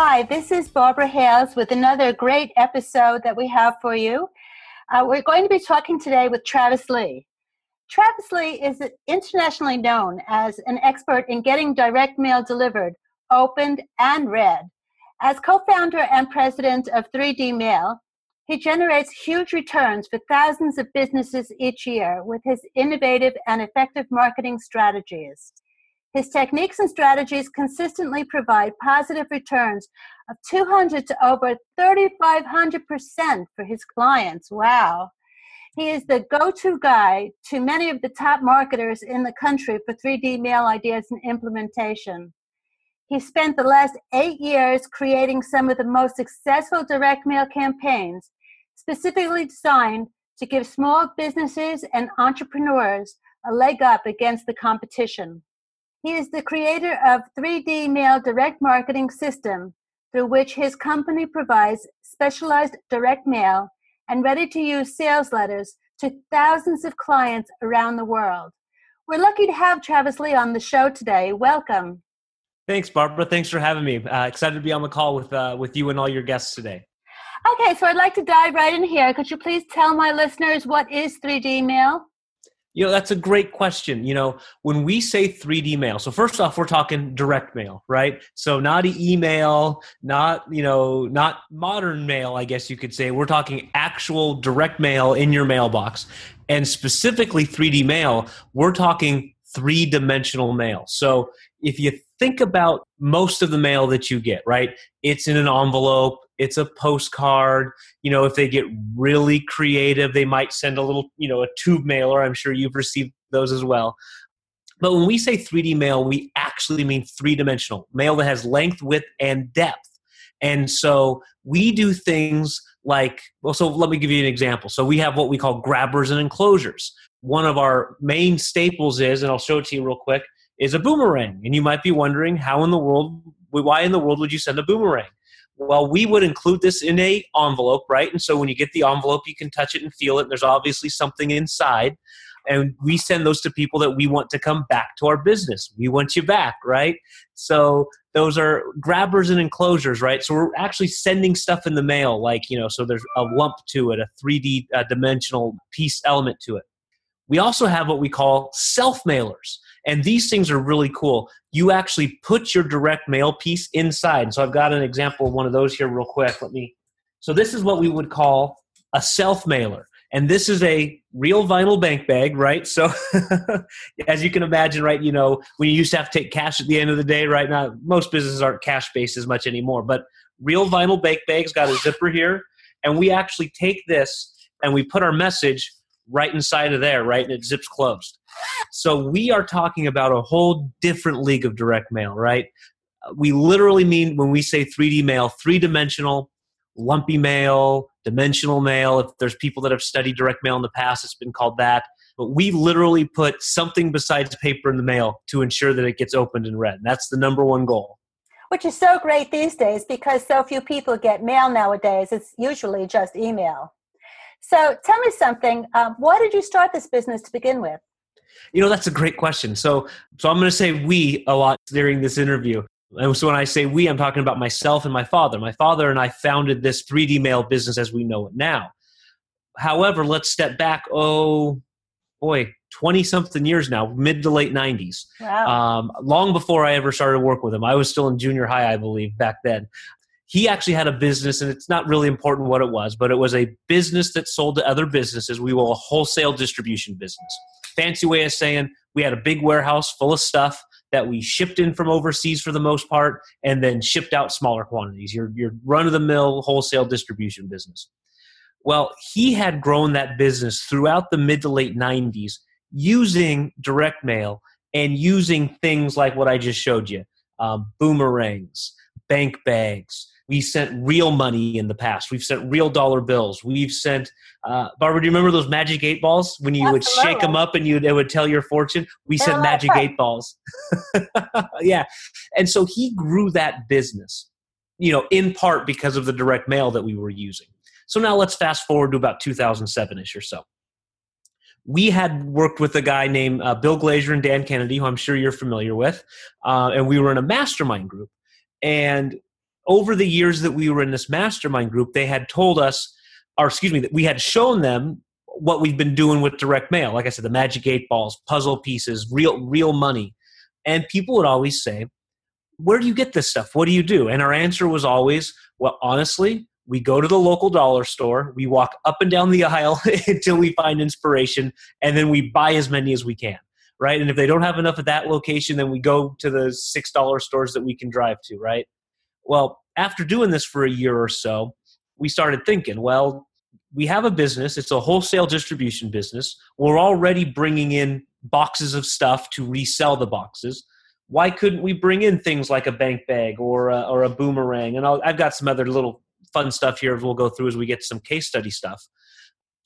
Hi, this is Barbara Hales with another great episode that we have for you. Uh, we're going to be talking today with Travis Lee. Travis Lee is internationally known as an expert in getting direct mail delivered opened, and read. As co founder and president of 3D Mail, he generates huge returns for thousands of businesses each year with his innovative and effective marketing strategies. His techniques and strategies consistently provide positive returns of 200 to over 3,500% for his clients. Wow. He is the go to guy to many of the top marketers in the country for 3D mail ideas and implementation. He spent the last eight years creating some of the most successful direct mail campaigns, specifically designed to give small businesses and entrepreneurs a leg up against the competition. He is the creator of 3D Mail Direct Marketing System, through which his company provides specialized direct mail and ready to use sales letters to thousands of clients around the world. We're lucky to have Travis Lee on the show today. Welcome. Thanks, Barbara. Thanks for having me. Uh, excited to be on the call with uh, with you and all your guests today. Okay, so I'd like to dive right in here. Could you please tell my listeners what is 3D mail? You know, that's a great question. You know, when we say 3D mail, so first off, we're talking direct mail, right? So not email, not, you know, not modern mail, I guess you could say. We're talking actual direct mail in your mailbox. And specifically 3D mail, we're talking three dimensional mail. So if you think about most of the mail that you get, right? It's in an envelope, it's a postcard. You know, if they get really creative, they might send a little, you know, a tube mailer. I'm sure you've received those as well. But when we say 3D mail, we actually mean three dimensional mail that has length, width, and depth. And so we do things like, well, so let me give you an example. So we have what we call grabbers and enclosures. One of our main staples is, and I'll show it to you real quick, is a boomerang. And you might be wondering how in the world, why in the world would you send a boomerang? Well, we would include this in a envelope, right? And so when you get the envelope, you can touch it and feel it. And there's obviously something inside. And we send those to people that we want to come back to our business. We want you back, right? So those are grabbers and enclosures, right? So we're actually sending stuff in the mail, like, you know, so there's a lump to it, a 3D uh, dimensional piece element to it. We also have what we call self mailers. And these things are really cool. You actually put your direct mail piece inside. So I've got an example of one of those here, real quick. Let me. So this is what we would call a self mailer. And this is a real vinyl bank bag, right? So, as you can imagine, right, you know, when you used to have to take cash at the end of the day, right now, most businesses aren't cash based as much anymore. But real vinyl bank bags got a zipper here. And we actually take this and we put our message right inside of there, right? And it zips closed. So we are talking about a whole different league of direct mail, right? We literally mean when we say 3D mail, three dimensional, lumpy mail, dimensional mail. If there's people that have studied direct mail in the past, it's been called that. But we literally put something besides paper in the mail to ensure that it gets opened and read. And That's the number one goal. Which is so great these days because so few people get mail nowadays. It's usually just email. So tell me something. Um, why did you start this business to begin with? You know, that's a great question. So, so I'm going to say we a lot during this interview. And so when I say we, I'm talking about myself and my father. My father and I founded this 3D mail business as we know it now. However, let's step back. Oh, boy, 20 something years now, mid to late 90s. Wow. Um, long before I ever started to work with him. I was still in junior high, I believe, back then he actually had a business and it's not really important what it was but it was a business that sold to other businesses. We were a wholesale distribution business. Fancy way of saying we had a big warehouse full of stuff that we shipped in from overseas for the most part and then shipped out smaller quantities. Your, your run-of-the-mill wholesale distribution business. Well he had grown that business throughout the mid to late 90s using direct mail and using things like what i just showed you um, boomerangs bank bags We sent real money in the past. We've sent real dollar bills. We've sent, uh, Barbara, do you remember those magic eight balls when you would shake them up and you it would tell your fortune? We sent magic eight balls. yeah. And so he grew that business, you know, in part because of the direct mail that we were using. So now let's fast forward to about 2007 ish or so we had worked with a guy named uh, Bill Glazer and Dan Kennedy, who I'm sure you're familiar with, uh, and we were in a mastermind group. And over the years that we were in this mastermind group, they had told us, or excuse me, that we had shown them what we've been doing with direct mail. Like I said, the magic eight balls, puzzle pieces, real real money. And people would always say, "Where do you get this stuff? What do you do?" And our answer was always, "Well, honestly, we go to the local dollar store, we walk up and down the aisle until we find inspiration, and then we buy as many as we can, right? And if they don't have enough at that location, then we go to the $6 stores that we can drive to, right? Well, after doing this for a year or so, we started thinking, well, we have a business, it's a wholesale distribution business. We're already bringing in boxes of stuff to resell the boxes why couldn't we bring in things like a bank bag or a, or a boomerang? And i have got some other little fun stuff here we'll go through as we get some case study stuff.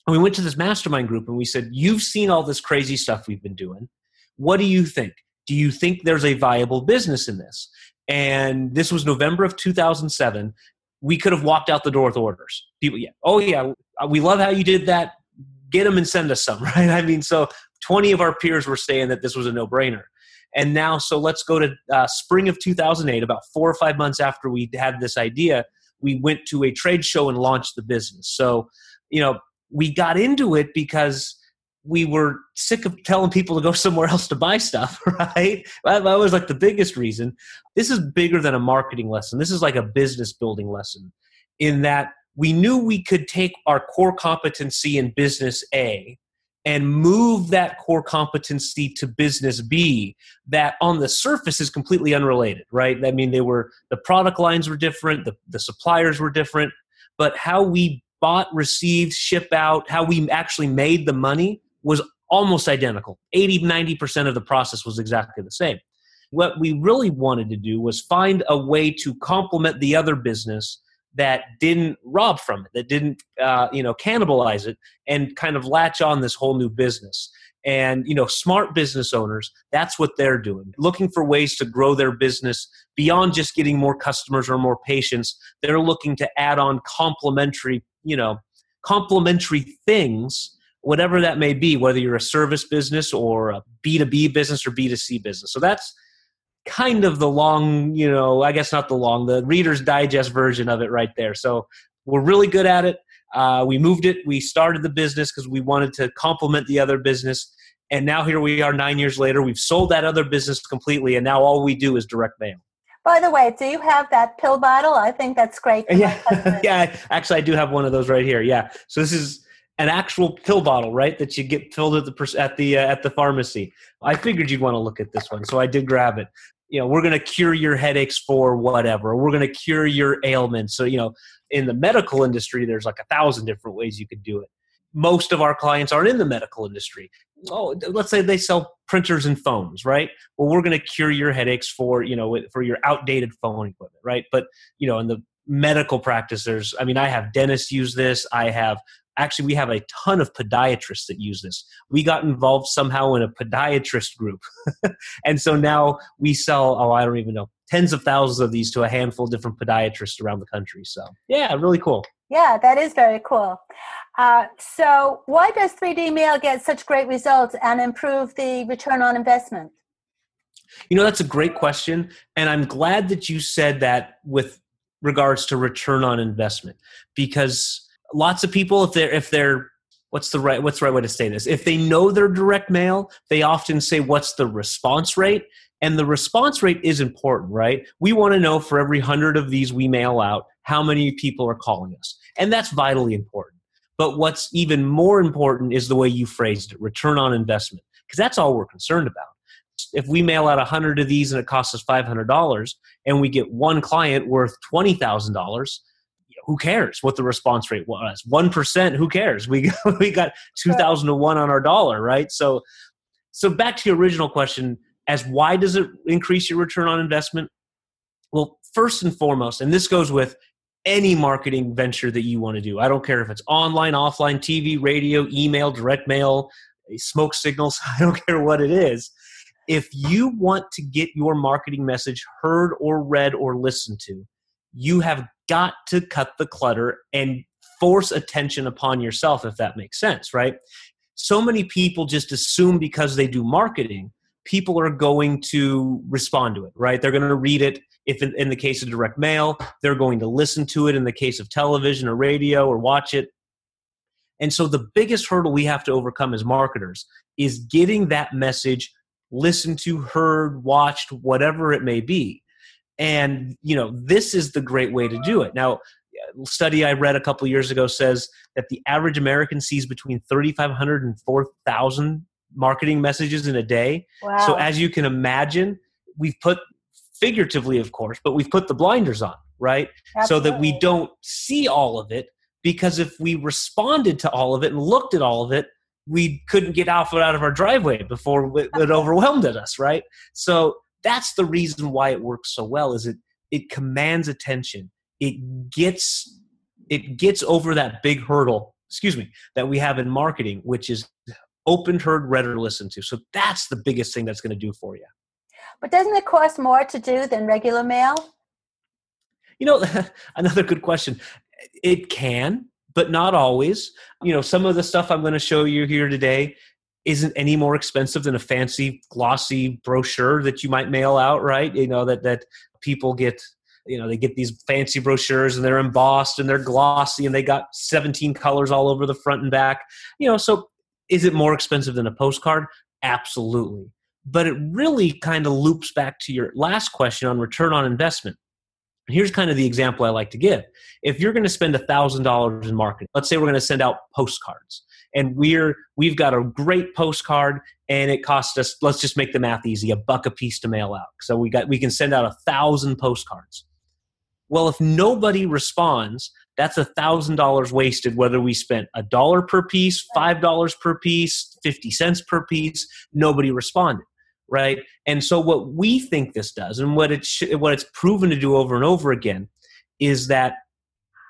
And we went to this mastermind group and we said, You've seen all this crazy stuff we've been doing. What do you think? Do you think there's a viable business in this? And this was November of 2007. We could have walked out the door with orders. People, yeah, oh yeah, we love how you did that. Get them and send us some, right? I mean, so 20 of our peers were saying that this was a no brainer. And now, so let's go to uh, spring of 2008, about four or five months after we had this idea we went to a trade show and launched the business. So, you know, we got into it because we were sick of telling people to go somewhere else to buy stuff, right? That was like the biggest reason. This is bigger than a marketing lesson. This is like a business building lesson in that we knew we could take our core competency in business A and move that core competency to business B that on the surface is completely unrelated, right? I mean, they were the product lines were different, the, the suppliers were different, but how we bought, received, ship out, how we actually made the money was almost identical. 80, 90% of the process was exactly the same. What we really wanted to do was find a way to complement the other business that didn't rob from it, that didn't uh, you know cannibalize it, and kind of latch on this whole new business. And you know, smart business owners, that's what they're doing, looking for ways to grow their business beyond just getting more customers or more patients. They're looking to add on complementary, you know, complementary things whatever that may be, whether you're a service business or a B2B business or B2C business. So that's kind of the long, you know, I guess not the long, the Reader's Digest version of it right there. So we're really good at it. Uh, we moved it. We started the business because we wanted to complement the other business. And now here we are nine years later. We've sold that other business completely. And now all we do is direct mail. By the way, do you have that pill bottle? I think that's great. Yeah, yeah. Actually, I do have one of those right here. Yeah. So this is an actual pill bottle, right? That you get filled at the at the uh, at the pharmacy. I figured you'd want to look at this one, so I did grab it you know, we're going to cure your headaches for whatever. We're going to cure your ailments. So, you know, in the medical industry, there's like a thousand different ways you could do it. Most of our clients aren't in the medical industry. Oh, let's say they sell printers and phones, right? Well, we're going to cure your headaches for, you know, for your outdated phone equipment, right? But, you know, in the medical practice, there's, I mean, I have dentists use this. I have actually we have a ton of podiatrists that use this. We got involved somehow in a podiatrist group. And so now we sell oh i don't even know tens of thousands of these to a handful of different podiatrists around the country. So yeah really cool. Yeah that is very cool. Uh, so why does 3d mail get such great results and improve the return on investment? You know that's a great question and i'm glad that you said that with regards to return on investment because lots of people if they're if they're what's the right what's the right way to say this? If they know their direct mail they often say what's the response rate? And the response rate is important right? We want to know for every 100 of these we mail out how many people are calling us. And that's vitally important. But what's even more important is the way you phrased it return on investment because that's all we're concerned about. If we mail out 100 of these and it costs us $500 and we get one client worth $20000 who cares what the response rate was? One percent, who cares? We got, we got two thousand to one on our dollar, right? So, so back to your original question: as why does it increase your return on investment? Well, first and foremost, and this goes with any marketing venture that you want to do. I don't care if it's online, offline, TV, radio, email, direct mail, eh, smoke signals, I don't care what it is. If you want to get your marketing message heard or read or listened to, you have got to cut the clutter and force attention upon yourself, if that makes sense, right? So many people just assume because they do marketing, people are going to respond to it, right? They're going to read it. If in, in, the case of direct mail, they're going to listen to it in the case of television or radio or watch it. And so the biggest hurdle we have to overcome as marketers is getting that message listened to, heard, watched, whatever it may be. And, you know, this is the great way to do it. Now, study I read a couple years ago says that the average American sees between 3,500 and 4,000 marketing messages in a day. Wow. So as you can imagine, we've put figuratively, of course, but we've put the blinders on, right? Absolutely. So that we don't see all of it. Because if we responded to all of it and looked at all of it, we couldn't get Alpha out of our driveway before it, it overwhelmed at us, right? So that's the reason why it works so well. Is it it commands attention. It gets it gets over that big hurdle. Excuse me, that we have in marketing, which is opened, heard, read, or listened to. So that's the biggest thing that's going to do for you. But doesn't it cost more to do than regular mail? You know, another good question. It can, but not always. You know, some of the stuff I'm going to show you here today isn't any more expensive than a fancy glossy brochure that you might mail out, right? You know, that that people get you know they get these fancy brochures and they're embossed and they're glossy and they got 17 colors all over the front and back you know so is it more expensive than a postcard? Absolutely. But it really kind of loops back to your last question on return on investment. Here's kind of the example I like to give. If you're going to spend $1,000 in marketing, let's say we're going to send out postcards and we're we've got a great postcard and it costs us let's just make the math easy a buck a piece to mail out. So we got we can send out a thousand postcards. Well if nobody responds that's a thousand dollars wasted whether we spent a dollar per piece five dollars per piece 50 cents per piece nobody responded right and so what we think this does and what it sh- what it's proven to do over and over again is that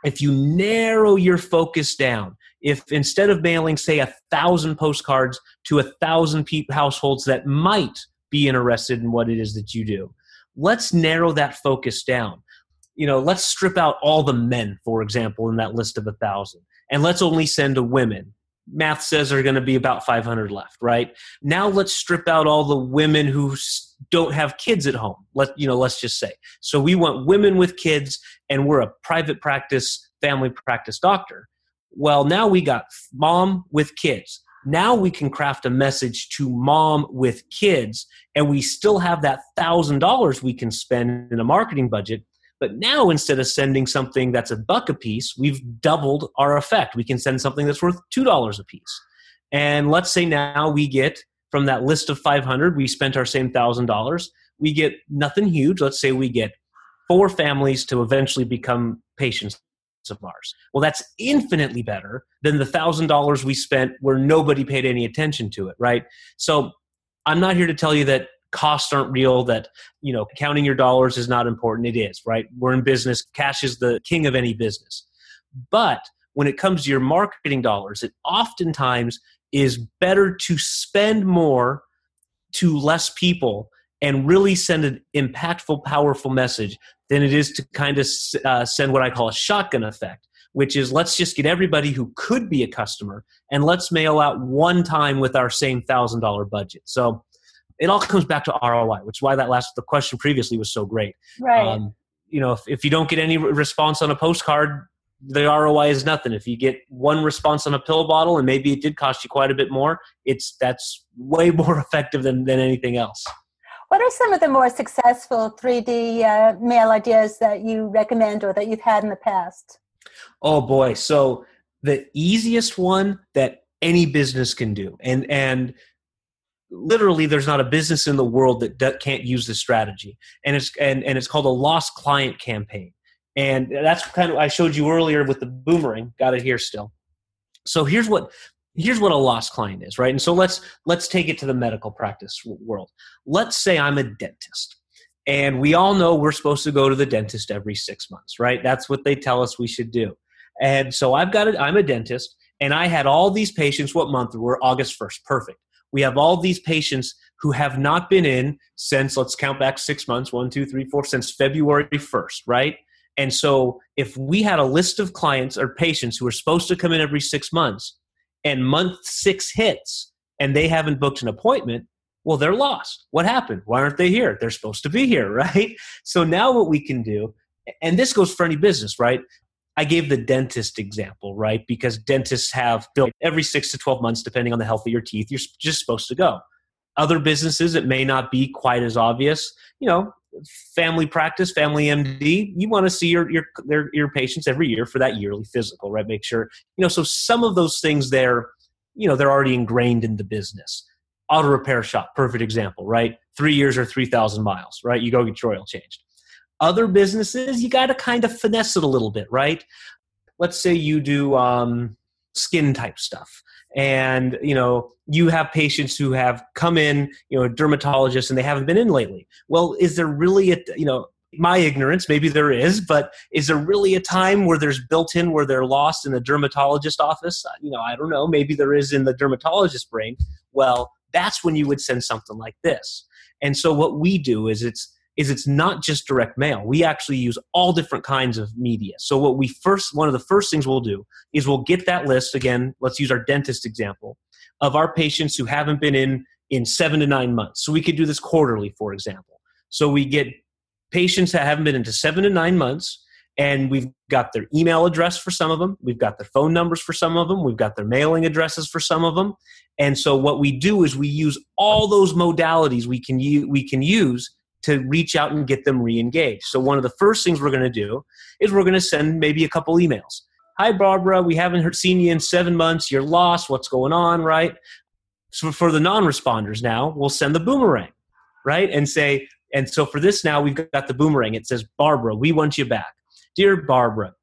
if you narrow your focus down if instead of mailing say a thousand postcards to a thousand pe- households that might be interested in what it is that you do let's narrow that focus down you know, let's strip out all the men, for example, in that list of a thousand, and let's only send to women. Math says are going to be about 500 left, right? Now let's strip out all the women who don't have kids at home. Let you know, let's just say. So we want women with kids, and we're a private practice, family practice doctor. Well, now we got mom with kids. Now we can craft a message to mom with kids, and we still have that thousand dollars we can spend in a marketing budget but now instead of sending something that's a buck a piece, we've doubled our effect. We can send something that's worth $2 a piece. And let's say now we get from that list of 500, we spent our same $1,000. We get nothing huge. Let's say we get four families to eventually become patients of ours. Well, that's infinitely better than the $1,000 we spent where nobody paid any attention to it, right? So I'm not here to tell you that costs aren't real that you know counting your dollars is not important. It is right? We're in business. Cash is the king of any business. But when it comes to your marketing dollars it oftentimes is better to spend more to less people and really send an impactful powerful message than it is to kind of uh, send what i call a shotgun effect which is let's just get everybody who could be a customer and let's mail out one time with our same thousand dollar budget. So it all comes back to ROI, which is why that last the question previously was so great. Right. Um, you know, if, if you don't get any response on a postcard, the ROI is nothing. If you get one response on a pill bottle and maybe it did cost you quite a bit more, it's that's way more effective than, than anything else. What are some of the more successful 3D uh, mail ideas that you recommend or that you've had in the past? Oh boy, so the easiest one that any business can do, and and literally there's not a business in the world that, can't use this strategy and it's and, and it's called a lost client campaign and that's kind of i showed you earlier with the boomerang got it here still so here's what here's what a lost client is right and so let's let's take it to the medical practice world let's say i'm a dentist And we all know we're supposed to go to the dentist every six months, right? That's what they tell us we should do. And so I've got it, I'm a dentist, and I had all these patients. What month? We're August 1st. Perfect. We have all these patients who have not been in since, let's count back six months one, two, three, four, since February 1st, right? And so if we had a list of clients or patients who are supposed to come in every six months and month six hits and they haven't booked an appointment, well, they're lost. What happened? Why aren't they here? They're supposed to be here, right? So now what we can do, and this goes for any business, right? I gave the dentist example, right? Because dentists have built every six to 12 months, depending on the health of your teeth, you're just supposed to go. Other businesses, it may not be quite as obvious. You know, family practice, family MD, you want to see your, your, their, your patients every year for that yearly physical, right? Make sure, you know, so some of those things there, you know, they're already ingrained in the business. Auto repair shop, perfect example, right? Three years or 3,000 miles, right? You go get your oil changed other businesses, you got to kind of finesse it a little bit, right? Let's say you do um, skin type stuff and you know you have patients who have come in you know a dermatologist and they haven't been in lately. Well is there really a you know my ignorance maybe there is but is there really a time where there's built in where they're lost in the dermatologist office? You know i don't know maybe there is in the dermatologist brain. Well that's when you would send something like this. And so what we do is it's is it's not just direct mail. We actually use all different kinds of media. So what we first one of the first things we'll do is we'll get that list again, let's use our dentist example of our patients who haven't been in in 7 to 9 months. So we could do this quarterly for example. So we get patients that haven't been into 7 to 9 months and we've got their email address for some of them, we've got their phone numbers for some of them, we've got their mailing addresses for some of them. And so what we do is we use all those modalities we can u- we can use to reach out and get them re-engaged. So one of the first things we're going to do is we're going to send maybe a couple emails. Hi Barbara, we haven't heard, seen you in 7 months. You're lost. What's going on, right? So for the non-responders now, we'll send the boomerang, right? And say and so for this now we've got the boomerang. It says Barbara, we want you back. Dear Barbara,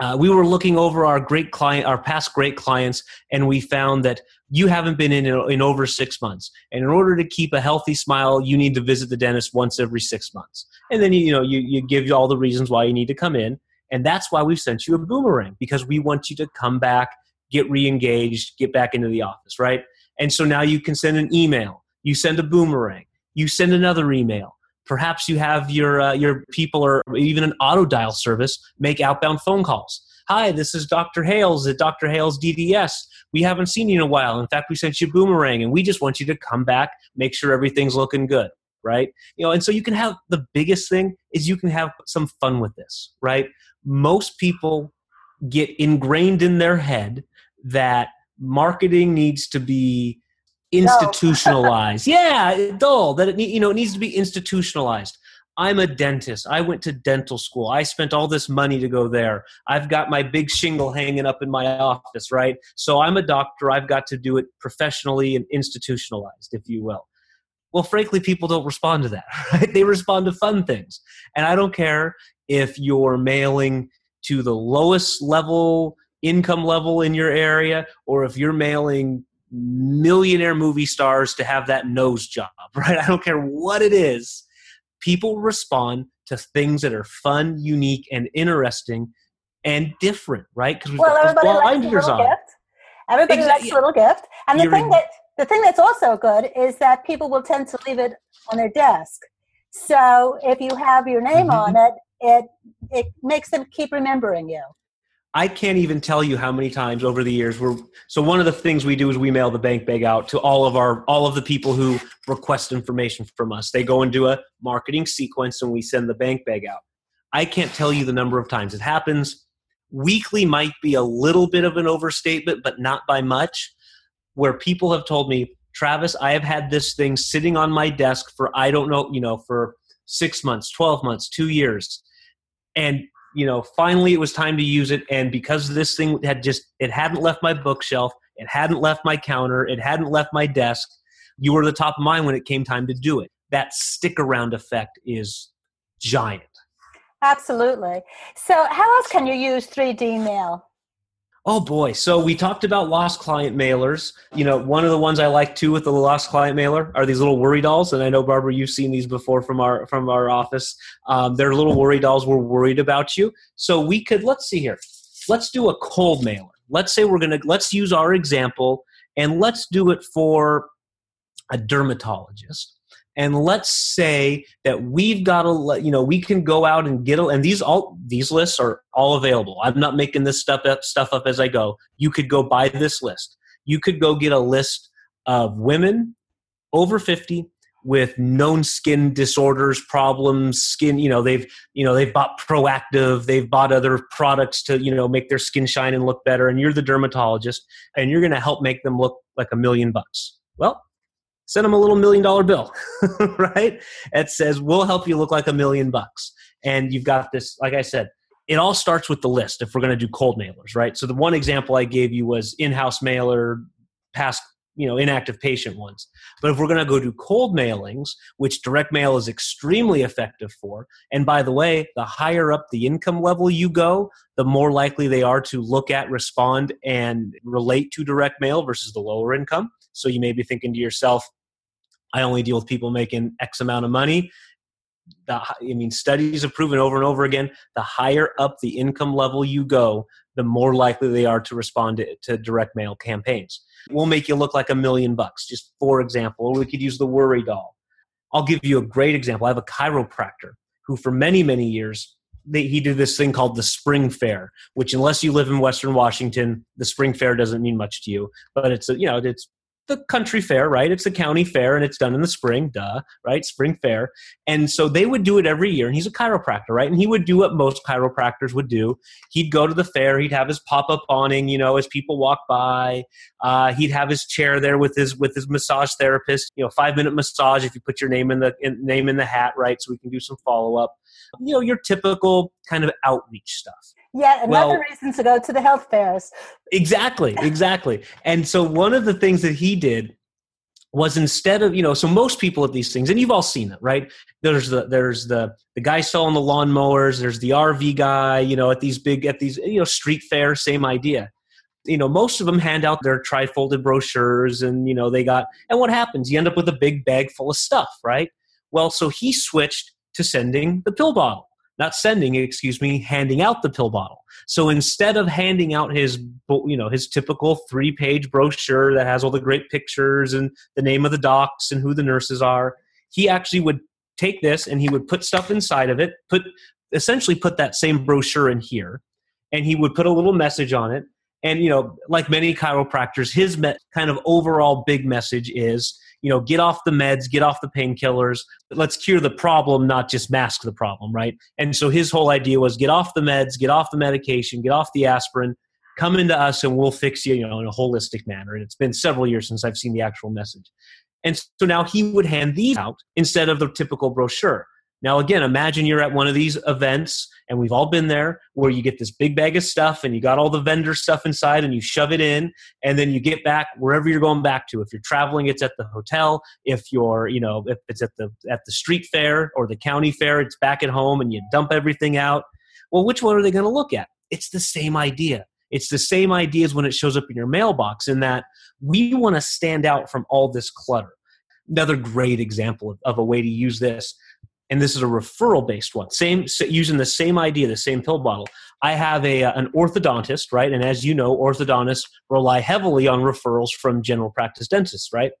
uh, we were looking over our great client, our past great clients, and we found that you haven't been in in over six months. And in order to keep a healthy smile, you need to visit the dentist once every six months. And then you, you know you, you give you all the reasons why you need to come in, and that's why we've sent you a boomerang because we want you to come back, get re-engaged, get back into the office, right? And so now you can send an email, you send a boomerang, you send another email Perhaps you have your uh, your people or even an auto dial service make outbound phone calls. Hi, this is Dr. Hales at Dr. Hales DDS. We haven't seen you in a while. In fact, we sent you boomerang, and we just want you to come back, make sure everything's looking good, right? You know, and so you can have the biggest thing is you can have some fun with this, right? Most people get ingrained in their head that marketing needs to be institutionalized. yeah, dull. That it you know it needs to be institutionalized. I'm a dentist. I went to dental school. I spent all this money to go there. I've got my big shingle hanging up in my office, right? So I'm a doctor. I've got to do it professionally and institutionalized, if you will. Well, frankly, people don't respond to that, right? They respond to fun things. And I don't care if you're mailing to the lowest level income level in your area or if you're mailing millionaire movie stars to have that nose job, right? I don't care what it is. People respond to things that are fun, unique, and interesting and different, right? Because we've well, got those blinders on. Gift. Everybody exactly. likes a little gift. And the thing that the thing that's also good is that people will tend to leave it on their desk. So if you have your name mm-hmm. on it, it it makes them keep remembering you. I can't even tell you how many times over the years we're so one of the things we do is we mail the bank bag out to all of our all of the people who request information from us. They go and do a marketing sequence and we send the bank bag out. I can't tell you the number of times it happens. Weekly might be a little bit of an overstatement, but not by much. Where people have told me, Travis, I have had this thing sitting on my desk for I don't know, you know, for six months, 12 months, two years. And you know, finally it was time to use it. And because this thing had just, it hadn't left my bookshelf, it hadn't left my counter, it hadn't left my desk, you were the top of mind when it came time to do it. That stick around effect is giant. Absolutely. So, how else can you use 3D mail? Oh boy. So we talked about lost client mailers. You know, one of the ones I like too with the lost client mailer are these little worry dolls. And I know Barbara, you've seen these before from our from our office. Um, they're little worry dolls. We're worried about you. So we could let's see here. Let's do a cold mailer. Let's say we're gonna let's use our example and let's do it for a dermatologist and let's say that we've got to you know we can go out and get and these all these lists are all available. I'm not making this stuff up stuff up as i go. You could go buy this list. You could go get a list of women over 50 with known skin disorders problems skin you know they've you know they've bought Proactiv they've bought other products to you know make their skin shine and look better and you're the dermatologist and you're going to help make them look like a million bucks. Well send them a little million dollar bill, right? It says, we'll help you look like a million bucks. And you've got this, like I said, it all starts with the list if we're going to do cold mailers, right? So the one example I gave you was in-house mailer, past, you know, inactive patient ones. But if we're going to go do cold mailings, which direct mail is extremely effective for, and by the way, the higher up the income level you go, the more likely they are to look at, respond, and relate to direct mail versus the lower income. So you may be thinking to yourself, I only deal with people making X amount of money. The, I mean, studies have proven over and over again the higher up the income level you go, the more likely they are to respond to, to direct mail campaigns. We'll make you look like a million bucks, just for example, or we could use the worry doll. I'll give you a great example. I have a chiropractor who, for many, many years, they, he did this thing called the spring fair which unless you live in western washington the spring fair doesn't mean much to you but it's a, you know it's the country fair, right? It's a county fair and it's done in the spring, duh, right? Spring fair. And so they would do it every year. And he's a chiropractor, right? And he would do what most chiropractors would do. He'd go to the fair, he'd have his pop up awning, you know, as people walk by. Uh, he'd have his chair there with his with his massage therapist, you know, five minute massage if you put your name in the in, name in the hat, right? So we can do some follow up. You know, your typical kind of outreach stuff. Yeah, another well, reason to go to the health fairs. Exactly, exactly. and so one of the things that he did was instead of you know so most people at these things and you've all seen it right? There's the there's the the guy selling the lawnmowers there's the rv guy you know at these big at these you know street fair same idea. You know most of them hand out their trifolded brochures and you know they got and what happens? You end up with a big bag full of stuff right? Well so he switched to sending the pill bottle not sending, excuse me, handing out the pill bottle. So instead of handing out his, you know, his typical three-page brochure that has all the great pictures and the name of the docs and who the nurses are, he actually would take this and he would put stuff inside of it, put essentially put that same brochure in here, and he would put a little message on it. And you know, like many chiropractors, his me- kind of overall big message is you know, get off the meds, get off the painkillers. Let's cure the problem, not just mask the problem, right? And so his whole idea was get off the meds, get off the medication, get off the aspirin, come into us and we'll fix you, you know, in a holistic manner. And it's been several years since I've seen the actual message. And so now he would hand these out instead of the typical brochure. Now, again, imagine you're at one of these events, and we've all been there, where you get this big bag of stuff and you got all the vendor stuff inside and you shove it in, and then you get back wherever you're going back to. If you're traveling, it's at the hotel. If you're, you know, if it's at the at the street fair or the county fair, it's back at home and you dump everything out. Well, which one are they going to look at? It's the same idea. It's the same idea as when it shows up in your mailbox, in that we want to stand out from all this clutter. Another great example of, of a way to use this and this is a referral based one. Same using the same idea the same pill bottle. I have a uh, an orthodontist right? And as you know orthodontists rely heavily on referrals from general practice dentists right?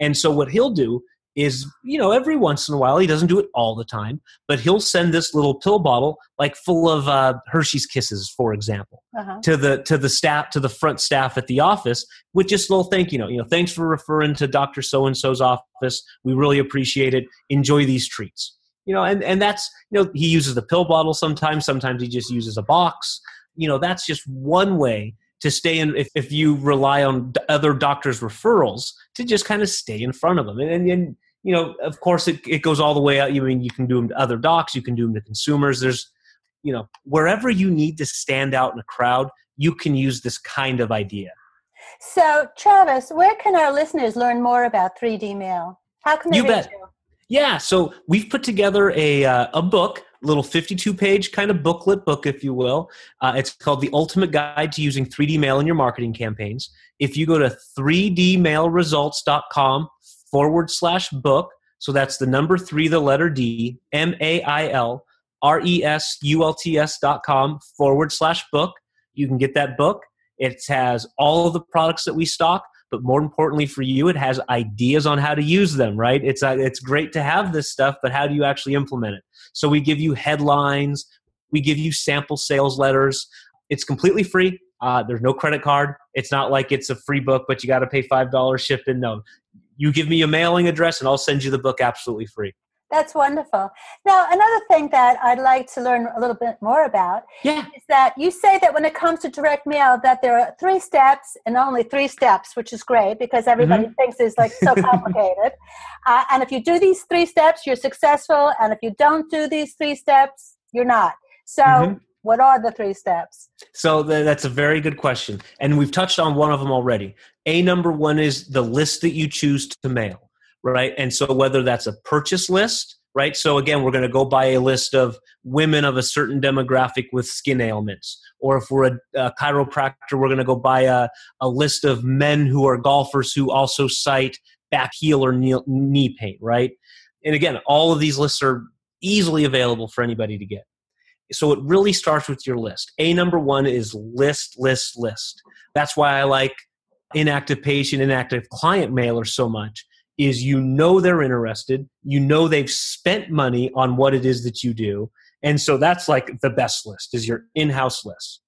And so what he'll do is you know every once in a while he doesn't do it all the time but he'll send this little pill bottle like full of uh, hershey's kisses for example uh-huh. to the to the staff to the front staff at the office with just a little thank you note. You know thanks for referring to dr so and so's office. We really appreciate it. Enjoy these treats you know and and that's you know he uses the pill bottle sometimes sometimes he just uses a box. You know that's just one way to stay in if, if you rely on other doctors referrals to just kind of stay in front of them and, and, you know of course it, it goes all the way out you I mean you can do them to other docs you can do them to consumers. There's you know wherever you need to stand out in a crowd you can use this kind of idea. So travis where can our listeners learn more about 3d mail? How can they you bet. you? Yeah, so we've put together a uh, a book little 52 page kind of booklet book, if you will. Uh, it's called The Ultimate Guide to Using 3D Mail in Your Marketing Campaigns. If you go to 3dmailresults.com forward slash book, so that's the number three, the letter D, M A I L R E S U L T S dot com forward slash book. You can get that book. It has all of the products that we stock, but more importantly for you, it has ideas on how to use them, right? It's, uh, it's great to have this stuff, but how do you actually implement it? So we give you headlines, we give you sample sales letters. It's completely free. Uh, there's no credit card. It's not like it's a free book, but you got to pay $5 shipping. No, you give me a mailing address and I'll send you the book absolutely free. That's wonderful. Now, another thing that I'd like to learn a little bit more about yeah. is that you say that when it comes to direct mail, that there are three steps and only three steps, which is great because everybody mm-hmm. thinks it's like so complicated. uh, and if you do these three steps, you're successful, and if you don't do these three steps, you're not. So, mm-hmm. what are the three steps? So that's a very good question, and we've touched on one of them already. A number one is the list that you choose to mail right? And so whether that's a purchase list, right? So again, we're going to go buy a list of women of a certain demographic with skin ailments. Or if we're a, a chiropractor, we're going to go buy a, a list of men who are golfers who also cite back heel or knee, knee pain, right? And again, all of these lists are easily available for anybody to get. So it really starts with your list. A number one is list, list, list. That's why I like inactive patient, inactive client mailer so much is you know they're interested, you know they've spent money on what it is that you do. And so that's like the best list is your in-house list.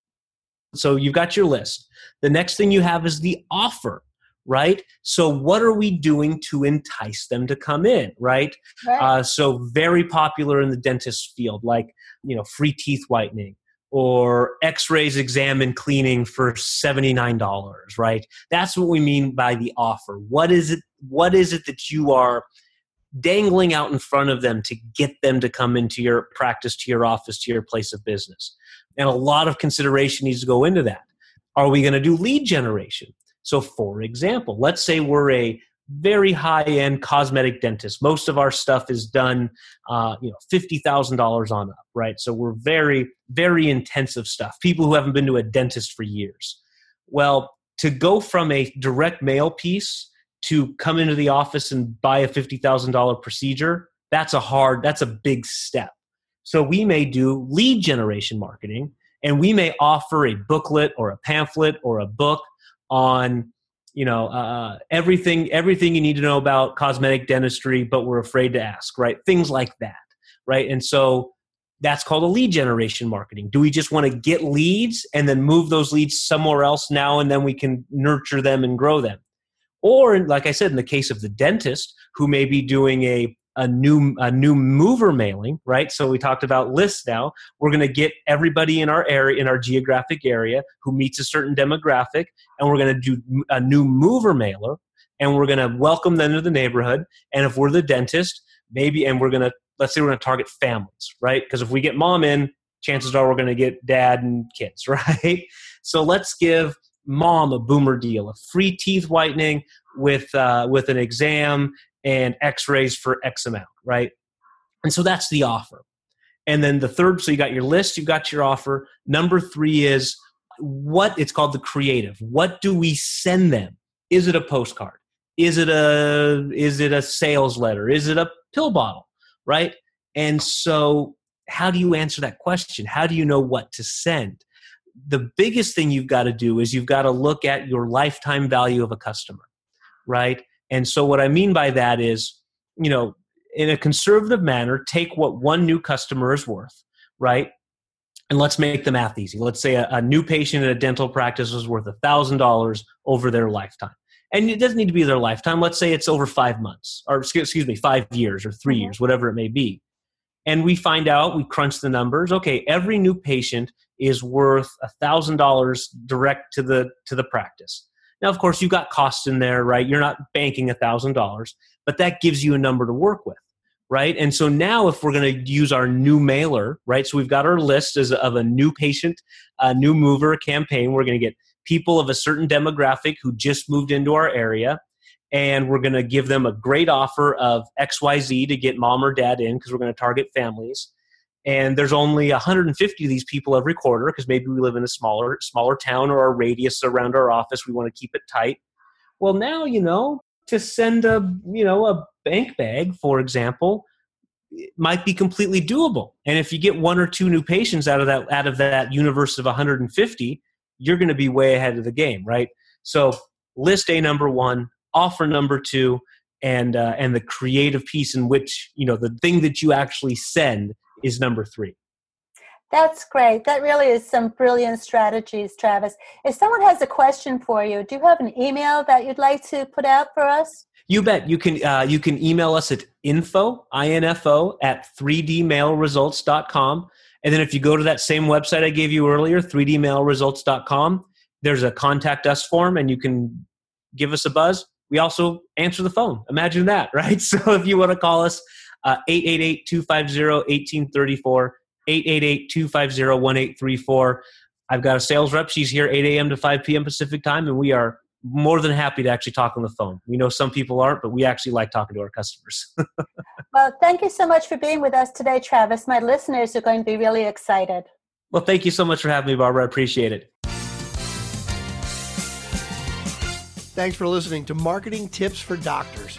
So you've got your list. The next thing you have is the offer, right? So what are we doing to entice them to come in, right? right. Uh, so very popular in the dentist field, like you know, free teeth whitening, or x-rays exam and cleaning for $79 right that's what we mean by the offer what is it what is it that you are dangling out in front of them to get them to come into your practice to your office to your place of business and a lot of consideration needs to go into that are we going to do lead generation so for example let's say we're a very high end cosmetic dentist. Most of our stuff is done, uh, you know, fifty thousand dollars on up, right? So we're very, very intensive stuff. People who haven't been to a dentist for years. Well, to go from a direct mail piece to come into the office and buy a fifty thousand dollar procedure, that's a hard, that's a big step. So we may do lead generation marketing, and we may offer a booklet or a pamphlet or a book on you know uh, everything everything you need to know about cosmetic dentistry but we're afraid to ask right? Things like that right? And so that's called a lead generation marketing. Do we just want to get leads and then move those leads somewhere else now and then we can nurture them and grow them or like i said in the case of the dentist who may be doing a a new a new mover mailing, right? So we talked about lists now. We're going to get everybody in our area in our geographic area who meets a certain demographic and we're going to do a new mover mailer and we're going to welcome them to the neighborhood and if we're the dentist, maybe and we're going to let's say we're going to target families, right? Because if we get mom in, chances are we're going to get dad and kids, right? So let's give mom a boomer deal, a free teeth whitening with uh, with an exam and x-rays for x amount right? And so that's the offer. And then the third so you got your list you got your offer. Number three is what it's called the creative. What do we send them? Is it a postcard? Is it a is it a sales letter? Is it a pill bottle right? And so how do you answer that question? How do you know what to send the biggest thing you've got to do is you've got to look at your lifetime value of a customer right and so what I mean by that is, you know, in a conservative manner, take what one new customer is worth, right? And let's make the math easy. Let's say a, a new patient in a dental practice is worth $1,000 over their lifetime. And it doesn't need to be their lifetime. Let's say it's over five months, or excuse me, five years or 3 mm-hmm. years, whatever it may be. And we find out, we crunch the numbers. Okay, every new patient is worth $1,000 direct to the to the practice. Now, of course, you've got costs in there, right? You're not banking a thousand dollars, but that gives you a number to work with, right? And so now, if we're going to use our new mailer, right? So we've got our list as of a new patient, a new mover campaign. We're going to get people of a certain demographic who just moved into our area, and we're going to give them a great offer of XYZ to get mom or dad in because we're going to target families. And there's only 150 of these people every quarter because maybe we live in a smaller smaller town or a radius around our office we want to keep it tight. Well now you know to send a you know a bank bag for example might be completely doable. And if you get one or two new patients out of that out of that universe of 150 you're going to be way ahead of the game right? So list a number one offer number two and uh, and the creative piece in which you know the thing that you actually send is number three. That's great. That really is some brilliant strategies travis. If someone has a question for you do you have an email that you'd like to put out for us? You bet. You can uh, you can email us at info info at 3dmailresults.com and then if you go to that same website i gave you earlier 3dmailresults.com there's a contact us form and you can give us a buzz. We also answer the phone. Imagine that, right? So if you want to call us, Uh, 888 250 1834, 888 250 1834. I've got a sales rep. She's here 8 a.m. to 5 p.m. Pacific time, and we are more than happy to actually talk on the phone. We know some people aren't, but we actually like talking to our customers. well, thank you so much for being with us today, Travis. My listeners are going to be really excited. Well, thank you so much for having me, Barbara. I appreciate it. Thanks for listening to Marketing Tips for Doctors.